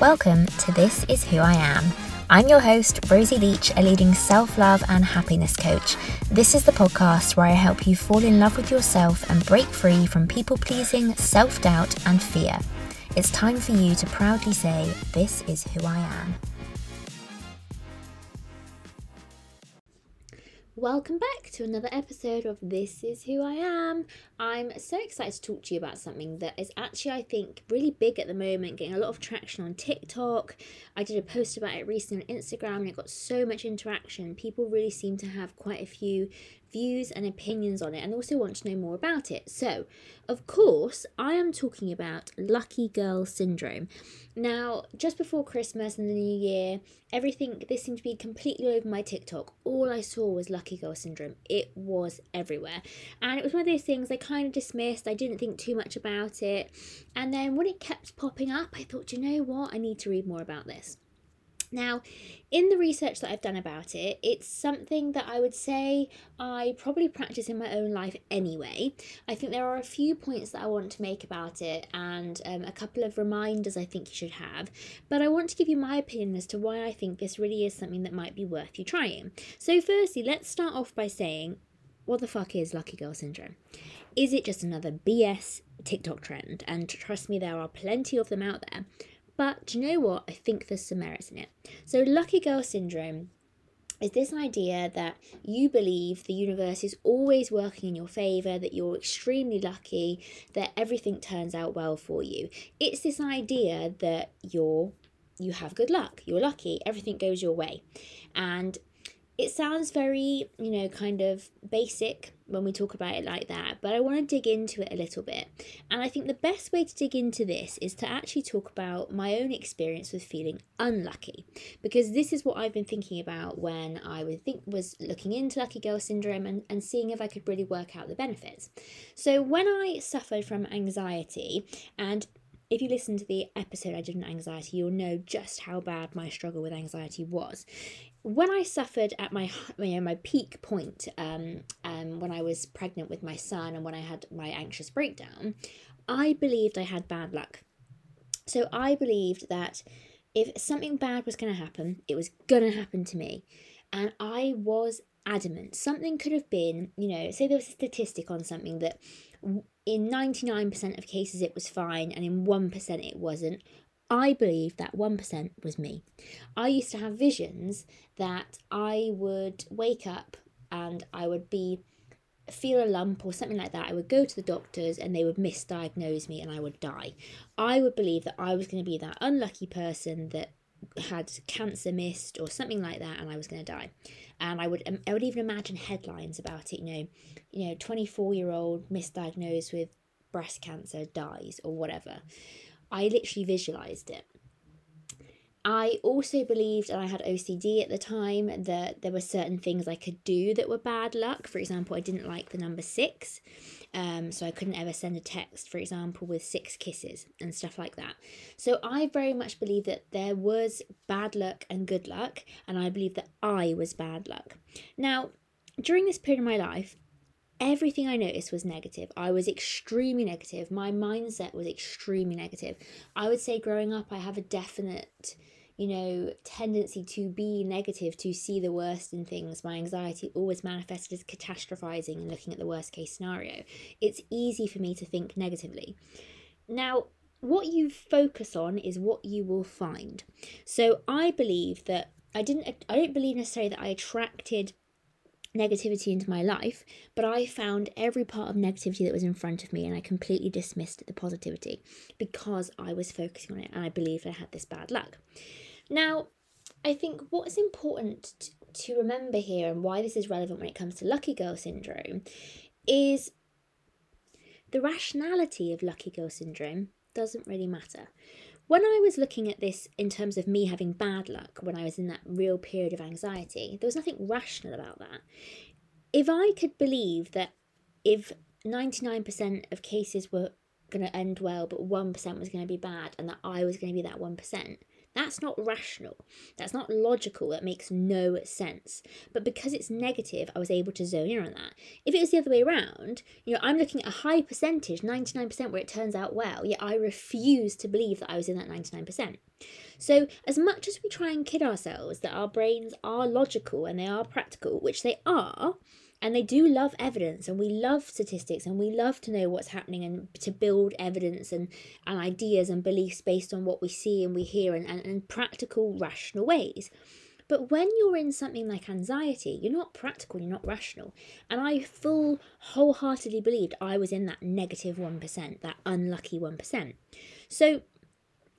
Welcome to This Is Who I Am. I'm your host, Rosie Leach, a leading self love and happiness coach. This is the podcast where I help you fall in love with yourself and break free from people pleasing, self doubt, and fear. It's time for you to proudly say, This is who I am. Welcome back to another episode of This Is Who I Am. I'm so excited to talk to you about something that is actually, I think, really big at the moment, getting a lot of traction on TikTok. I did a post about it recently on Instagram and it got so much interaction. People really seem to have quite a few views and opinions on it and also want to know more about it. So, of course, I am talking about lucky girl syndrome. Now, just before Christmas and the new year, everything this seemed to be completely over my TikTok. All I saw was lucky girl syndrome. It was everywhere. And it was one of those things I kind of dismissed. I didn't think too much about it. And then when it kept popping up, I thought, you know what? I need to read more about this. Now, in the research that I've done about it, it's something that I would say I probably practice in my own life anyway. I think there are a few points that I want to make about it and um, a couple of reminders I think you should have. But I want to give you my opinion as to why I think this really is something that might be worth you trying. So, firstly, let's start off by saying what the fuck is Lucky Girl Syndrome? Is it just another BS TikTok trend? And trust me, there are plenty of them out there. But do you know what? I think there's some merits in it. So, lucky girl syndrome is this idea that you believe the universe is always working in your favor, that you're extremely lucky, that everything turns out well for you. It's this idea that you're you have good luck, you're lucky, everything goes your way. And it sounds very, you know, kind of basic when we talk about it like that, but I want to dig into it a little bit. And I think the best way to dig into this is to actually talk about my own experience with feeling unlucky, because this is what I've been thinking about when I would think was looking into lucky girl syndrome and, and seeing if I could really work out the benefits. So when I suffered from anxiety and if you listen to the episode I did on anxiety, you'll know just how bad my struggle with anxiety was when I suffered at my you know, my peak point, um, um, when I was pregnant with my son and when I had my anxious breakdown, I believed I had bad luck. So I believed that if something bad was going to happen, it was going to happen to me, and I was adamant. Something could have been, you know, say there was a statistic on something that in 99% of cases it was fine and in 1% it wasn't. I believe that 1% was me. I used to have visions that I would wake up and I would be feel a lump or something like that. I would go to the doctors and they would misdiagnose me and I would die. I would believe that I was going to be that unlucky person that had cancer missed or something like that and I was going to die. And I would um, I would even imagine headlines about it, you know, you know, 24 year old misdiagnosed with breast cancer dies or whatever. I literally visualized it. I also believed, and I had OCD at the time, that there were certain things I could do that were bad luck. For example, I didn't like the number six, um, so I couldn't ever send a text, for example, with six kisses and stuff like that. So I very much believe that there was bad luck and good luck, and I believe that I was bad luck. Now, during this period of my life, everything I noticed was negative. I was extremely negative. My mindset was extremely negative. I would say growing up, I have a definite, you know, tendency to be negative, to see the worst in things. My anxiety always manifested as catastrophizing and looking at the worst case scenario. It's easy for me to think negatively. Now, what you focus on is what you will find. So I believe that I didn't I don't believe necessarily that I attracted negativity into my life, but I found every part of negativity that was in front of me and I completely dismissed the positivity because I was focusing on it and I believed I had this bad luck. Now, I think what is important to remember here and why this is relevant when it comes to lucky girl syndrome is the rationality of lucky girl syndrome doesn't really matter. When I was looking at this in terms of me having bad luck when I was in that real period of anxiety, there was nothing rational about that. If I could believe that if 99% of cases were going to end well, but 1% was going to be bad, and that I was going to be that 1%, That's not rational. That's not logical. That makes no sense. But because it's negative, I was able to zone in on that. If it was the other way around, you know, I'm looking at a high percentage, 99%, where it turns out well, yet I refuse to believe that I was in that 99%. So, as much as we try and kid ourselves that our brains are logical and they are practical, which they are, and they do love evidence and we love statistics and we love to know what's happening and to build evidence and, and ideas and beliefs based on what we see and we hear and, and, and practical rational ways. But when you're in something like anxiety you're not practical you're not rational. And i full wholeheartedly believed i was in that negative 1 that unlucky 1% so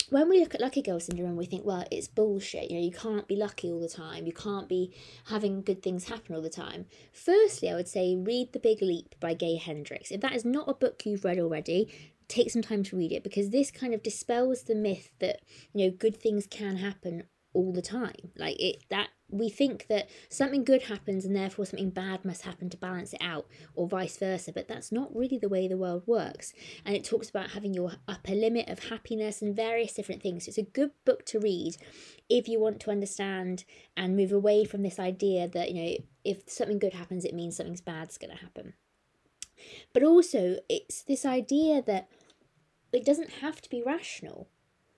when we look at lucky girl syndrome, we think, well, it's bullshit. You know, you can't be lucky all the time. You can't be having good things happen all the time. Firstly, I would say read The Big Leap by Gay Hendricks. If that is not a book you've read already, take some time to read it because this kind of dispels the myth that, you know, good things can happen all the time. Like it that we think that something good happens and therefore something bad must happen to balance it out or vice versa, but that's not really the way the world works. And it talks about having your upper limit of happiness and various different things. So it's a good book to read if you want to understand and move away from this idea that, you know, if something good happens it means something bad's going to happen. But also it's this idea that it doesn't have to be rational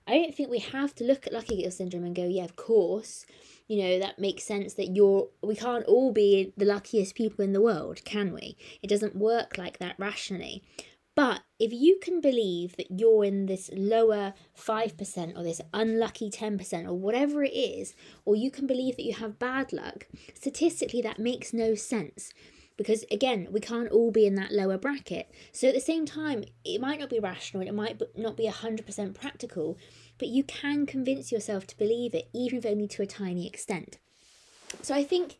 I don't think we have to look at lucky girl syndrome and go, yeah, of course, you know, that makes sense that you're, we can't all be the luckiest people in the world, can we? It doesn't work like that rationally. But if you can believe that you're in this lower 5% or this unlucky 10% or whatever it is, or you can believe that you have bad luck, statistically that makes no sense because again we can't all be in that lower bracket so at the same time it might not be rational it might not be 100% practical but you can convince yourself to believe it even if only to a tiny extent so i think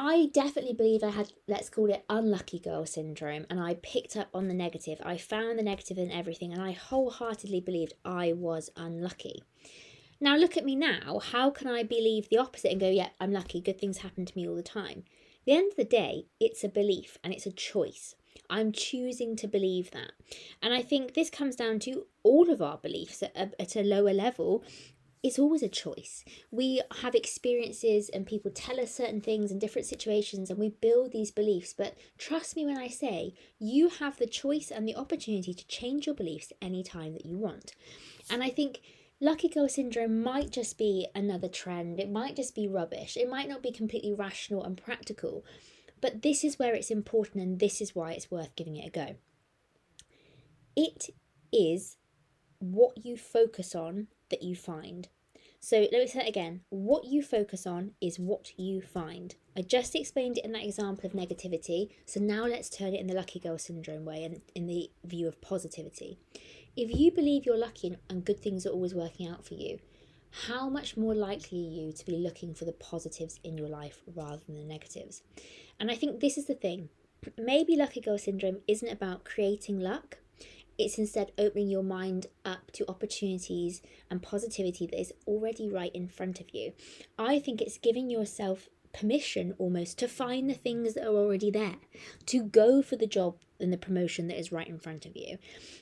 I definitely believe I had, let's call it unlucky girl syndrome, and I picked up on the negative. I found the negative in everything, and I wholeheartedly believed I was unlucky. Now, look at me now. How can I believe the opposite and go, yeah, I'm lucky, good things happen to me all the time? The end of the day, it's a belief and it's a choice. I'm choosing to believe that. And I think this comes down to all of our beliefs at a, at a lower level. It's always a choice. We have experiences and people tell us certain things in different situations and we build these beliefs. But trust me when I say you have the choice and the opportunity to change your beliefs anytime that you want. And I think Lucky girl syndrome might just be another trend. It might just be rubbish. It might not be completely rational and practical. But this is where it's important and this is why it's worth giving it a go. It is what you focus on that you find. So let me say that again. What you focus on is what you find. I just explained it in that example of negativity. So now let's turn it in the lucky girl syndrome way and in the view of positivity. If you believe you're lucky and good things are always working out for you, how much more likely are you to be looking for the positives in your life rather than the negatives? And I think this is the thing. Maybe lucky girl syndrome isn't about creating luck. It's instead opening your mind up to opportunities and positivity that is already right in front of you. I think it's giving yourself permission almost to find the things that are already there, to go for the job and the promotion that is right in front of you,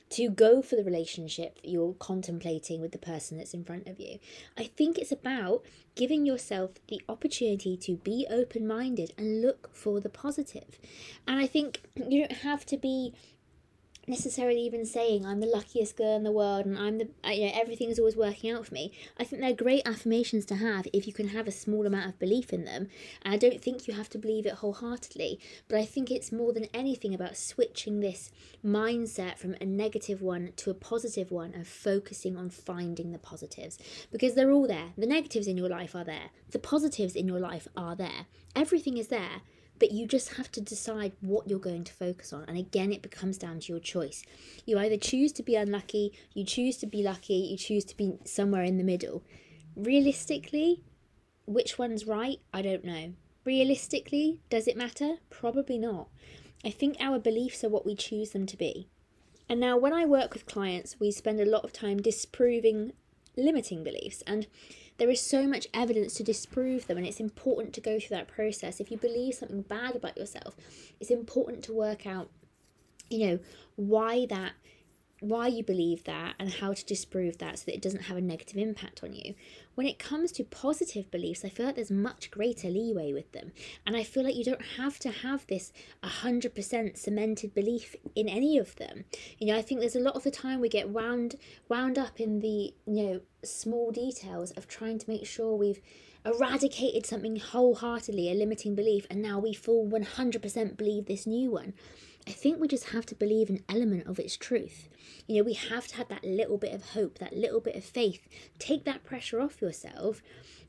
to go for the relationship that you're contemplating with the person that's in front of you. I think it's about giving yourself the opportunity to be open minded and look for the positive. And I think you don't have to be necessarily even saying I'm the luckiest girl in the world and I'm the uh, you know everything's always working out for me. I think they're great affirmations to have if you can have a small amount of belief in them. And I don't think you have to believe it wholeheartedly, but I think it's more than anything about switching this mindset from a negative one to a positive one and focusing on finding the positives because they're all there. The negatives in your life are there. The positives in your life are there. Everything is there but you just have to decide what you're going to focus on. And again, it becomes down to your choice. You either choose to be unlucky, you choose to be lucky, you choose to be somewhere in the middle. Realistically, which one's right? I don't know. Realistically, does it matter? Probably not. I think our beliefs are what we choose them to be. And now, when I work with clients, we spend a lot of time disproving limiting beliefs. And there is so much evidence to disprove them, and it's important to go through that process. If you believe something bad about yourself, it's important to work out, you know, why that why you believe that and how to disprove that so that it doesn't have a negative impact on you. When it comes to positive beliefs, I feel like there's much greater leeway with them. And I feel like you don't have to have this 100% cemented belief in any of them. You know, I think there's a lot of the time we get wound wound up in the, you know, small details of trying to make sure we've eradicated something wholeheartedly, a limiting belief, and now we full 100% believe this new one. I think we just have to believe an element of its truth. You know, we have to have that little bit of hope, that little bit of faith. Take that pressure off yourself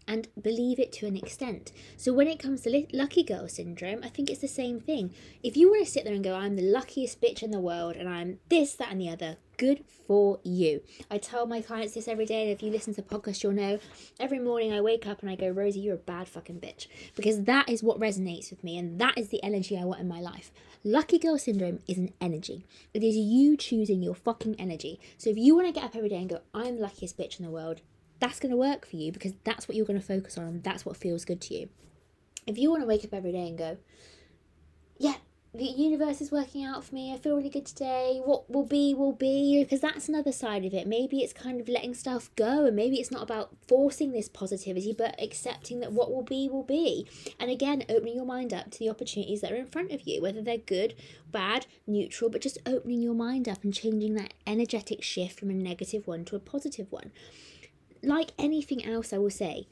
and believe it to an extent. So when it comes to lucky girl syndrome, I think it's the same thing. If you want to sit there and go, I'm the luckiest bitch in the world and I'm this, that, and the other, good for you. I tell my clients this every day, and if you listen to the podcast, you'll know every morning I wake up and I go, Rosie, you're a bad fucking bitch. Because that is what resonates with me, and that is the energy I want in my life. Lucky girl syndrome is an energy. It is you choosing your fucking energy. So if you want to get up every day and go, I'm the luckiest bitch in the world, that's going to work for you because that's what you're going to focus on and that's what feels good to you. If you want to wake up every day and go, yeah, the universe is working out for me. I feel really good today. What will be, will be. Because that's another side of it. Maybe it's kind of letting stuff go, and maybe it's not about forcing this positivity, but accepting that what will be, will be. And again, opening your mind up to the opportunities that are in front of you, whether they're good, bad, neutral, but just opening your mind up and changing that energetic shift from a negative one to a positive one. Like anything else, I will say,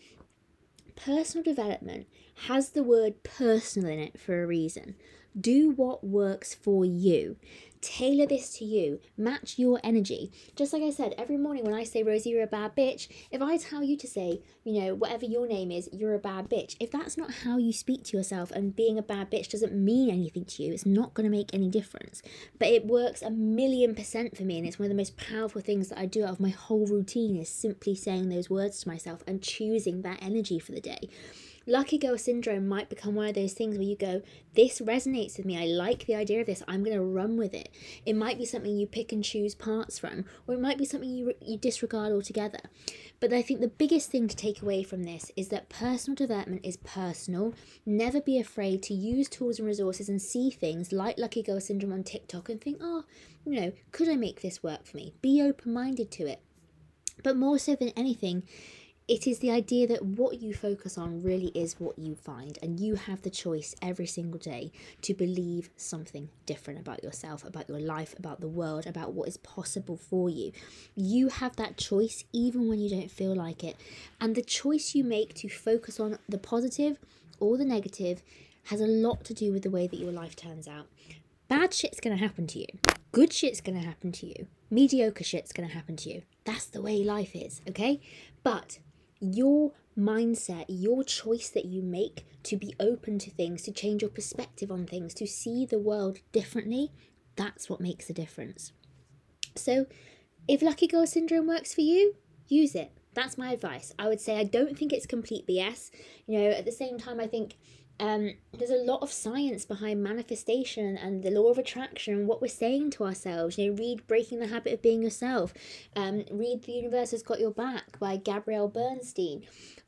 personal development has the word personal in it for a reason. Do what works for you. Tailor this to you. Match your energy. Just like I said, every morning when I say, Rosie, you're a bad bitch, if I tell you to say, you know, whatever your name is, you're a bad bitch, if that's not how you speak to yourself and being a bad bitch doesn't mean anything to you, it's not going to make any difference. But it works a million percent for me, and it's one of the most powerful things that I do out of my whole routine is simply saying those words to myself and choosing that energy for the day. Lucky girl syndrome might become one of those things where you go, This resonates with me. I like the idea of this. I'm going to run with it. It might be something you pick and choose parts from, or it might be something you, you disregard altogether. But I think the biggest thing to take away from this is that personal development is personal. Never be afraid to use tools and resources and see things like Lucky Girl Syndrome on TikTok and think, oh, you know, could I make this work for me? Be open minded to it. But more so than anything, it is the idea that what you focus on really is what you find, and you have the choice every single day to believe something different about yourself, about your life, about the world, about what is possible for you. You have that choice even when you don't feel like it, and the choice you make to focus on the positive or the negative has a lot to do with the way that your life turns out. Bad shit's gonna happen to you. Good shit's gonna happen to you. Mediocre shit's gonna happen to you. That's the way life is, okay? But your mindset, your choice that you make to be open to things, to change your perspective on things, to see the world differently, that's what makes a difference. So, if Lucky Girl Syndrome works for you, use it. That's my advice. I would say I don't think it's complete BS. You know, at the same time, I think um, there's a lot of science behind manifestation and the law of attraction and what we're saying to ourselves. You know, read Breaking the Habit of Being Yourself. Um, read The Universe Has Got Your Back by Gabrielle Bernstein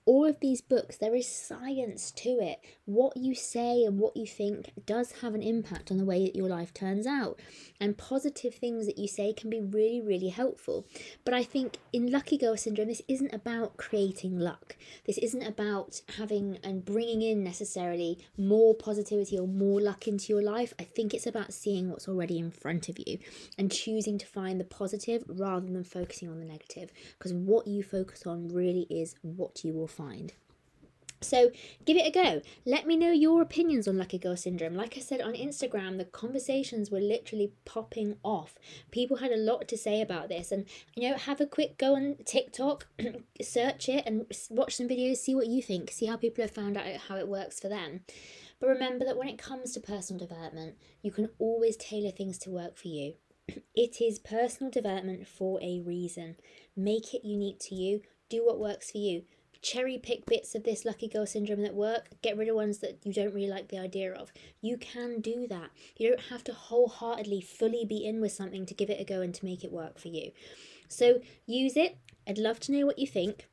all of these books, there is science to it. What you say and what you think does have an impact on the way that your life turns out. And positive things that you say can be really, really helpful. But I think in Lucky Girl Syndrome, this isn't about creating luck. This isn't about having and bringing in necessarily more positivity or more luck into your life. I think it's about seeing what's already in front of you and choosing to find the positive rather than focusing on the negative. Because what you focus on really is what you will find. So give it a go. Let me know your opinions on Lucky Girl Syndrome. Like I said on Instagram, the conversations were literally popping off. People had a lot to say about this. And, you know, have a quick go on TikTok, search it and watch some videos, see what you think, see how people have found out how it works for them. But remember that when it comes to personal development, you can always tailor things to work for you. It is personal development for a reason. Make it unique to you. Do what works for you cherry pick bits of this lucky girl syndrome that work, get rid of ones that you don't really like the idea of. You can do that. You don't have to wholeheartedly fully be in with something to give it a go and to make it work for you. So use it. I'd love to know what you think.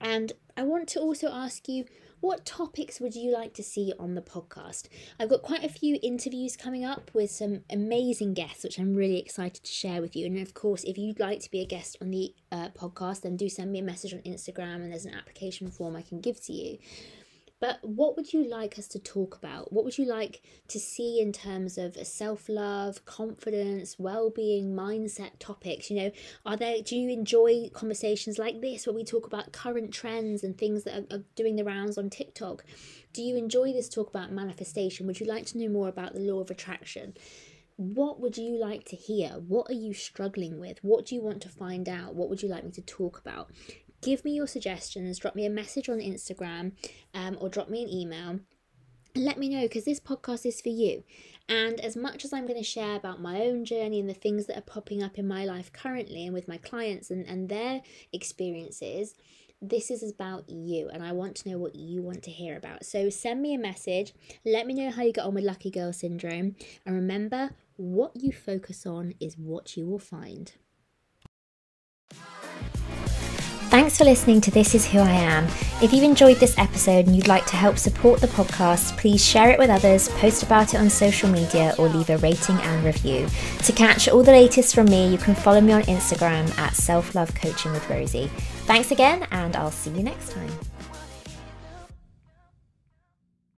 And I want to also ask you what topics would you like to see on the podcast? I've got quite a few interviews coming up with some amazing guests, which I'm really excited to share with you. And of course, if you'd like to be a guest on the uh, podcast, then do send me a message on Instagram and there's an application form I can give to you. But what would you like us to talk about? What would you like to see in terms of self love, confidence, well being, mindset topics? You know, are there, do you enjoy conversations like this where we talk about current trends and things that are, are doing the rounds on TikTok? Do you enjoy this talk about manifestation? Would you like to know more about the law of attraction? what would you like to hear? What are you struggling with? What do you want to find out? What would you like me to talk about? Give me your suggestions, drop me a message on Instagram um, or drop me an email. Let me know because this podcast is for you. And as much as I'm going to share about my own journey and the things that are popping up in my life currently and with my clients and, and their experiences, this is about you and I want to know what you want to hear about. So send me a message, let me know how you got on with Lucky Girl Syndrome, and remember what you focus on is what you will find. Thanks for listening to This Is Who I Am. If you've enjoyed this episode and you'd like to help support the podcast, please share it with others, post about it on social media, or leave a rating and review. To catch all the latest from me, you can follow me on Instagram at Self Love Coaching with Rosie. Thanks again, and I'll see you next time.